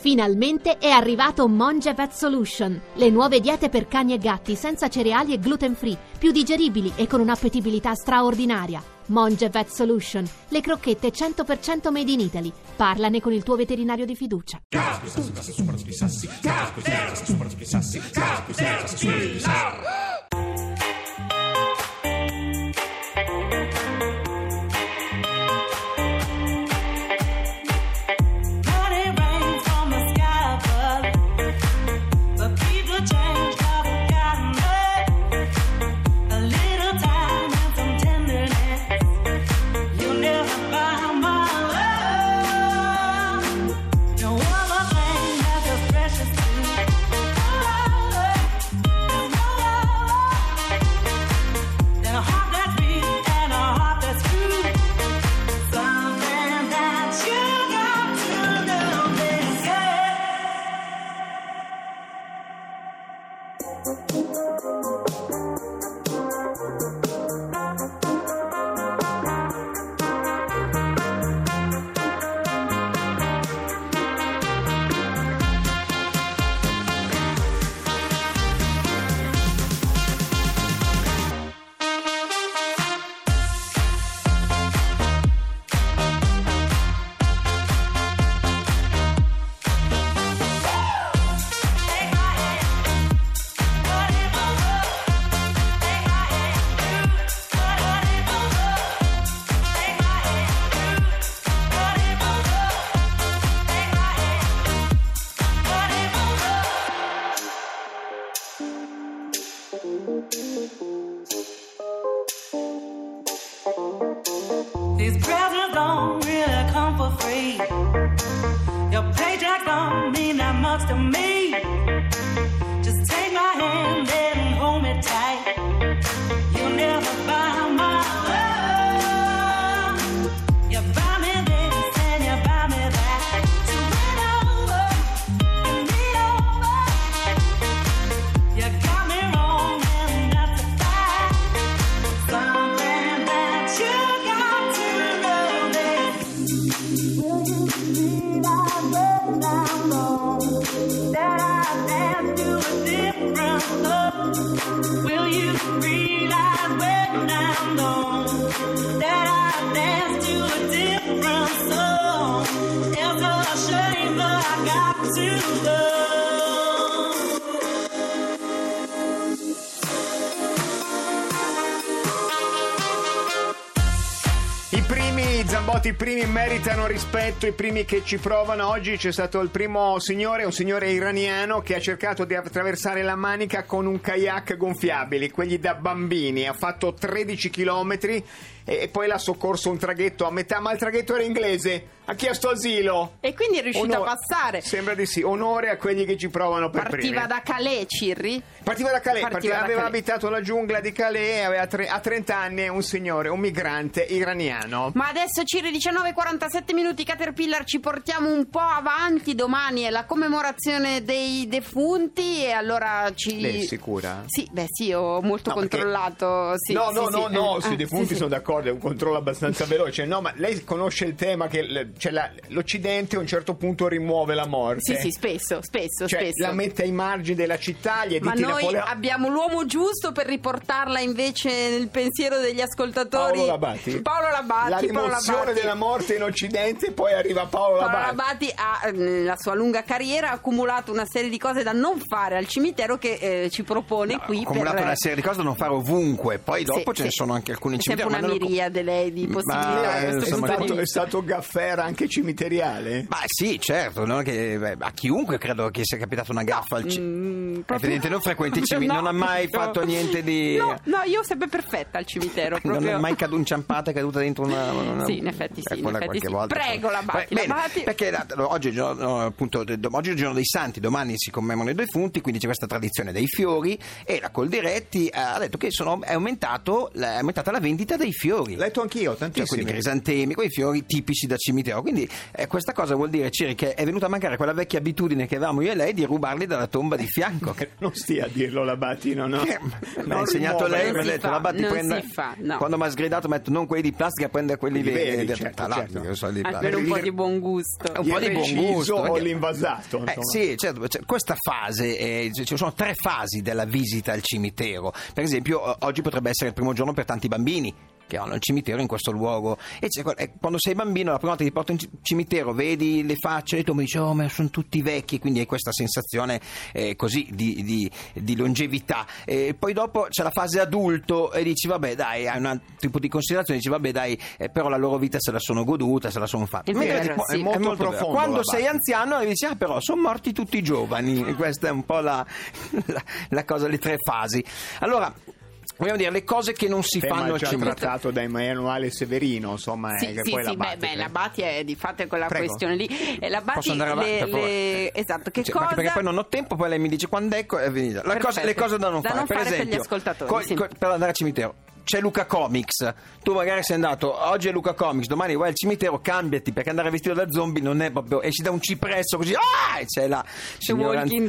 Finalmente è arrivato Monge Vet Solution, le nuove diete per cani e gatti senza cereali e gluten free, più digeribili e con un'appetibilità straordinaria. Monge Vet Solution, le crocchette 100% made in Italy. Parlane con il tuo veterinario di fiducia. These brown still love. Zambotti, i primi meritano rispetto, i primi che ci provano. Oggi c'è stato il primo signore, un signore iraniano che ha cercato di attraversare la Manica con un kayak gonfiabili, quelli da bambini. Ha fatto 13 chilometri e poi l'ha soccorso un traghetto a metà, ma il traghetto era inglese. Ha chiesto asilo. E quindi è riuscito Onore- a passare. Sembra di sì. Onore a quelli che ci provano per Partiva primi. da Calais, Cirri. Partiva da Calais, Partiva partiva- da aveva Calais. abitato la giungla di Calais, aveva tre- a 30 anni un signore, un migrante iraniano. Ma adesso Cirri 19:47 minuti Caterpillar ci portiamo un po' avanti, domani è la commemorazione dei defunti e allora ci Lei è sicura? Sì, beh sì, ho molto No, perché- controllato, sì, no, sì, no, sì, no, no, eh, sui ah, defunti sono d'accordo, è un controllo abbastanza veloce. No, ma lei conosce il tema che cioè, la- l'Occidente a un certo punto rimuove la morte. Sì, sì, spesso, spesso, Cioè, spesso. la mette ai margini della città, gli Ma noi napoleonici. abbiamo l'uomo giusto per riportarla invece nel pensiero degli ascoltatori. Paolo Labati. Paolo Labati. La Paolo Labati. della morte in Occidente, poi arriva Paolo Paolo Labati. Ha, nella sua lunga carriera, ha accumulato una serie di cose da non fare al cimitero che eh, ci propone No, qui ho accumulato per... una serie di cose da non fare ovunque, poi dopo Sì, ce ne sì. sono anche alcuni cimiteri. una ma non- miriade lei di Ma, possibilità eh, questo È stato, è stato gaffera anche cimiteriale? Ma sì, certo, non è che, beh, a chiunque credo che sia capitata una gaffa al ci- Mm, proprio- Evidente, non frequenti i cimiteri, no, non ha mai fatto niente di... No, no, io sempre perfetta al cimitero. Non è mai caduta inciampata, è caduta dentro una. una- Sì, in effetti sì, eh, in effetti qualche sì. volta. Prego, Labati, Beh, bene, Labati. Perché la- oggi, è il giorno, appunto, oggi è il giorno dei santi, domani si commemorano i defunti, quindi c'è questa tradizione dei fiori e la Coldiretti ha detto che sono- è, aumentato, la- è aumentata la vendita dei fiori. Letto anch'io, Cioè, tantissimi. quelli crisantemi, quei fiori tipici da cimitero. Quindi eh, questa cosa vuol dire, Ciri, che è venuta a mancare quella vecchia abitudine che avevamo io e lei di rubarli dalla tomba di fianco. Non stia a dirlo la Battino, no? Che mi ha insegnato rimuovere. lei, mi ha detto fa, la Batti prende- fa, no. quando mi ha sgridato mi ha detto non quelli di plastica prende quelli, Quelli veri, Tra certo, certo. che sono di Almeno un po' di buon gusto. un po' di buon gusto o perché- l'invasato, Eh, sì, certo, cioè, questa fase, eh, ci sono tre fasi della visita al cimitero. Per esempio, oggi potrebbe essere il primo giorno per tanti bambini che vanno al cimitero in questo luogo. E quando sei bambino, la prima volta che ti porto in ci- cimitero, vedi le facce e tu mi dici, oh, ma sono tutti vecchi, quindi hai questa sensazione eh, così di, di- di longevità. E poi dopo c'è la fase adulto e dici, vabbè, dai, hai un tipo di considerazione, dici, vabbè, dai, eh, però la loro vita se la sono goduta, se la sono fatta. È vero, ti- sì. È molto vero. profondo Quando sei anziano dici, ah, però sono morti tutti i giovani. E questa è un po' la, la- la cosa, le tre fasi. Allora, vogliamo dire, le cose che non si tema fanno al cimitero. trattato da Emanuele Severino, insomma, Sì, eh, che sì, poi sì, la beh, la Bati è di fatto quella Prego. questione lì. E la Bati, Posso andare avanti, le- le- esatto, che Cioè, cosa... perché poi non ho tempo, poi lei mi dice quando ecco è finita. La cosa- le cose da non Da fare, non per fare per gli esempio, ascoltatori, sì. per andare al cimitero. C'è Luca Comics, tu magari sei andato, oggi è Luca Comics, domani vai al cimitero, cambiati perché andare vestito da zombie non è proprio, esci da un cipresso così, ah! E c'è la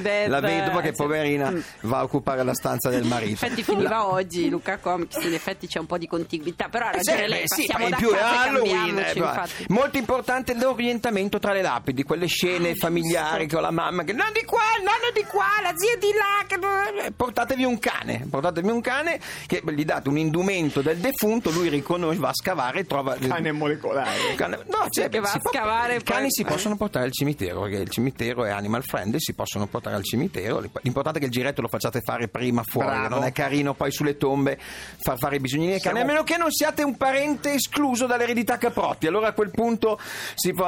Dead, la vedova che eh, sì. poverina Mm. va a occupare la stanza del marito. effetti finiva oggi Luca Comics, in effetti c'è un po' di contiguità, però ha Eh, ragione sì, lei, sì, passiamo in da più è casa Halloween. eh, infatti. Molto importante l'orientamento tra le lapidi, quelle scene familiari con la mamma che non di qua, il nonno di qua, la zia di là. Che... eh, Portatevi un cane, portatevi un cane che gli date un indumento del defunto, lui riconosce, va a scavare e trova. cane molecolare. Cane- No, cioè, che va a può- scavare I cani poi- si possono portare al cimitero perché il cimitero è animal friendly, si possono portare al cimitero. L'importante è che il giretto lo facciate fare prima fuori, Bravo. non è carino poi sulle tombe far fare i bisognini ai cani, Siamo- a meno che non siate un parente escluso dall'eredità Caprotti. Allora a quel punto si fa.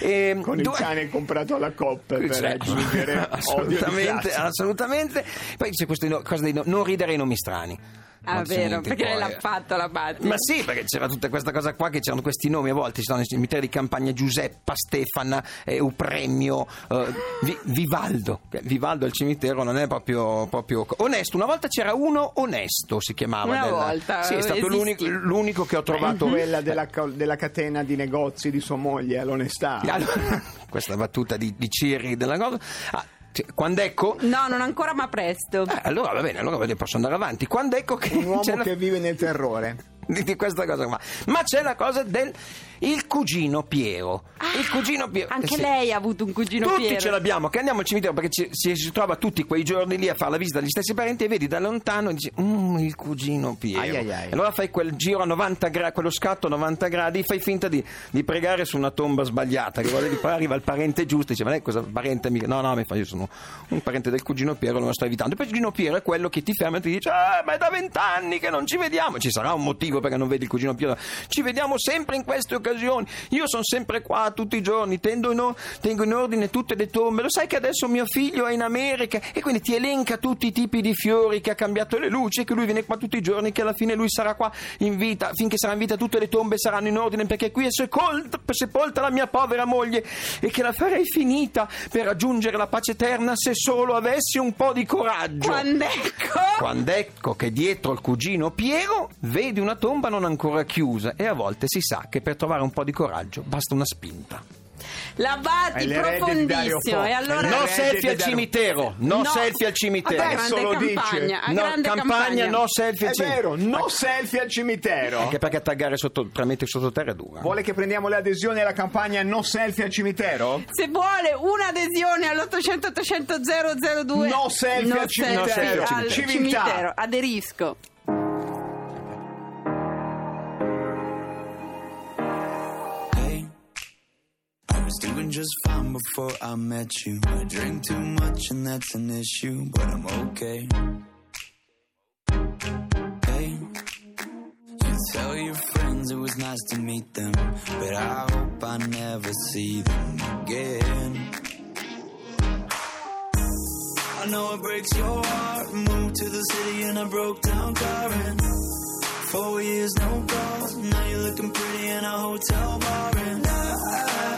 ehm, Con il due- cane comprato alla COP per Cioè, aggiungere assolutamente, assolutamente. Poi c'è questa no- cosa di no- non ridere ai nomi strani. Ah, vero, perché poi, lei l'ha fatto la Bati. Ma sì, perché c'era tutta questa cosa qua che c'erano questi nomi a volte, ci sono i cimiteri di campagna Giuseppa, Stefana, eh, Eupremio, eh, Vi- Vivaldo. Vivaldo al cimitero non è proprio, proprio onesto. Una volta c'era uno onesto, si chiamava. Una della- volta, Sì, è stato l'unico, l'unico che ho trovato. quella della, della catena di negozi di sua moglie all'onestà. Allora, questa battuta di, di Ciri della cosa. Ah, quando ecco. No, non ancora, ma presto. Eh, allora va bene, allora va bene, posso andare avanti. Quando ecco che Un uomo la- che vive nel terrore. Di, di questa cosa qua. Ma c'è la cosa del il cugino Piero. il cugino Piero. Ah, Anche eh sì. lei ha avuto un cugino Tutti Piero. ce l'abbiamo, che andiamo al cimitero perché ci- si, si trova tutti quei giorni lì a fare la visita agli stessi parenti e vedi da lontano e dici, "Mm, il cugino Piero. Ai, ai, ai. Allora fai quel giro a 90 gradi, quello scatto a 90 gradi, fai finta di, di pregare su una tomba sbagliata, che vuole- poi arriva il parente giusto e dice, ma lei cosa parente mica? No, no, mi fa, io sono un parente del cugino Piero, non lo sto evitando. E poi il cugino Piero è quello che ti ferma e ti dice, ah, ma è da vent'anni che non ci vediamo. Ci sarà un motivo perché non vedi il cugino Piero. Ci vediamo sempre in queste occasioni. Io sono sempre qua tutti i giorni, tendo in tengo in ordine tutte le tombe. Lo sai che adesso mio figlio è in America e quindi ti elenca tutti i tipi di fiori che ha cambiato le luci e che lui viene qua tutti i giorni, che alla fine lui sarà qua in vita. Finché sarà in vita tutte le tombe saranno in ordine perché qui è sepolta, sepolta la mia povera moglie e che la farei finita per raggiungere la pace eterna se solo avessi un po' di coraggio. Quando ecco. Quando ecco che dietro il cugino Piero vedi una tomba non ancora chiusa e a volte si sa che per trovare un po' di coraggio basta una spinta. La Batti È profondissimo. Fo. E allora... È No selfie al cimitero, no, No. selfie al cimitero. Adesso lo dice. campagna, No, grande campagna, no selfie È al cimitero. vero, no selfie al cimitero. Anche perché taggare sotto, tre metri sottoterra è dura. Vuole che prendiamo le adesioni alla campagna no selfie al cimitero? Se vuole un'adesione all'800 800 002 No selfie al cimitero. selfie al Civiltà. cimitero. Aderisco. Was doing just fine before I met you. I drink too much and that's an issue, but I'm okay. Hey, you tell your friends it was nice to meet them, but I hope I never see them again. I know it breaks your heart. Moved to the city in a broke down and Four years, no calls. Now you're looking pretty in a hotel bar, and I, I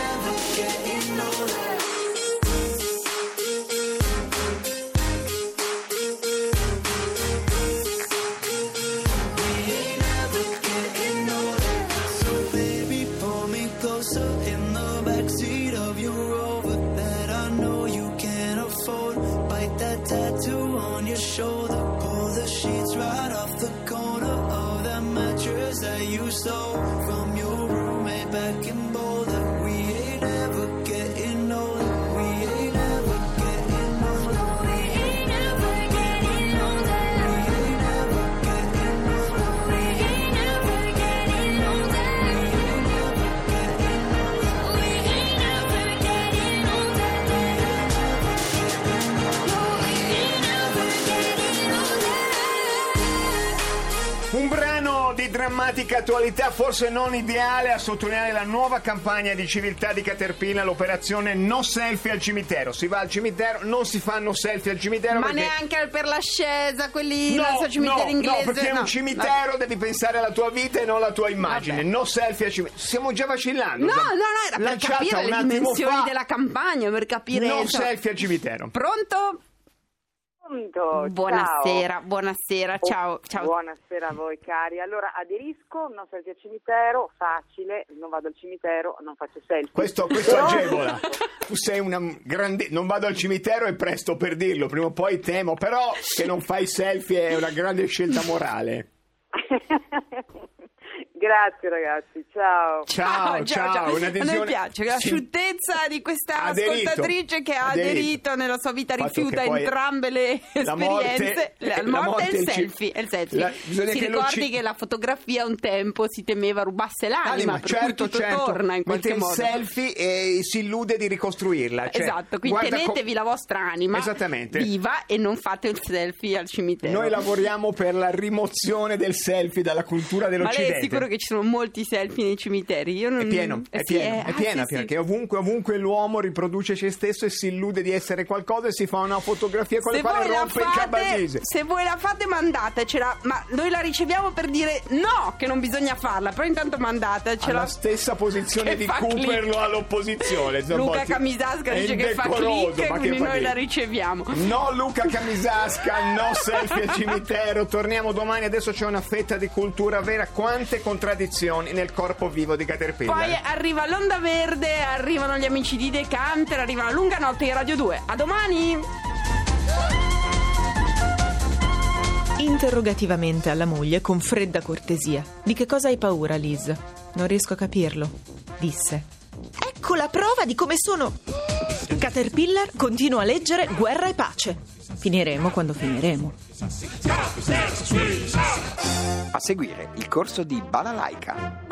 drammatica attualità, forse non ideale a sottolineare la nuova campagna di civiltà di Caterpillar, l'operazione No Selfie al cimitero. Si va al cimitero, non si fanno selfie al cimitero Ma perché... neanche per l'ascesa, quelli No, so, cimitero no, inglese. no, perché è no. un cimitero, devi pensare alla tua vita e non alla tua immagine. Vabbè. No selfie al cimitero. Stiamo già vacillando. No, già- no, no, era per capire le dimensioni fa. della campagna, per capire... No selfie al cimitero. Pronto? Pronto, Buonasera, ciao. buonasera, ciao, ciao. Buonasera a voi cari. Allora aderisco, non selfie al cimitero, facile, non vado al cimitero, non faccio selfie. Questo, questo Però- agevola. Tu sei una grande. Non vado al cimitero, è presto per dirlo. Prima o poi temo. Però che non fai selfie è una grande scelta morale. Grazie ragazzi, ciao. Ciao, ciao. A un'adesione- noi piace la Sì. sciuttezza di questa Aderito. ascoltatrice che ha Aderito. aderito nella sua vita, Fatto rifiuta entrambe le la morte- esperienze. La, la morte morte e il il selfie. il selfie. la- si che ricordi ci- che la fotografia un tempo si temeva rubasse l'anima, Anima, certo, certo. torna in Mette qualche il modo. selfie e si illude di ricostruirla. Cioè, Esatto, quindi tenetevi co- la vostra anima Esattamente. viva e non fate il selfie al cimitero. Noi lavoriamo per la rimozione del selfie dalla cultura Ma lei dell'Occidente. È che ci sono molti selfie nei cimiteri? Io non... È pieno, eh è sì, pieno, eh, è ah, piena, sì, sì. perché ovunque, ovunque l'uomo riproduce se stesso e si illude di essere qualcosa e si fa una fotografia con Se la quale la rompe il fate, cabardese. se voi la fate mandatecela Ma noi la riceviamo per dire no Che non bisogna farla Però intanto mandatecela alla stessa posizione Che di fa Cooper click. all'opposizione Luca Camisasca è dice che fa click ma Quindi noi la riceviamo No Luca Camisasca, no selfie al cimitero, torniamo domani, adesso c'è una fetta di cultura vera, quante contraddizioni nel corpo vivo di Caterpillar. Poi arriva l'Onda Verde Arrivano gli amici di Decanter Arriva la lunga notte di Radio 2 A domani Interrogativamente alla moglie con fredda cortesia. Di che cosa hai paura, Liz? Non riesco a capirlo, disse. Ecco la prova di come sono. Caterpillar continua a leggere Guerra e pace. Finiremo quando finiremo. A seguire il corso di Balalaika.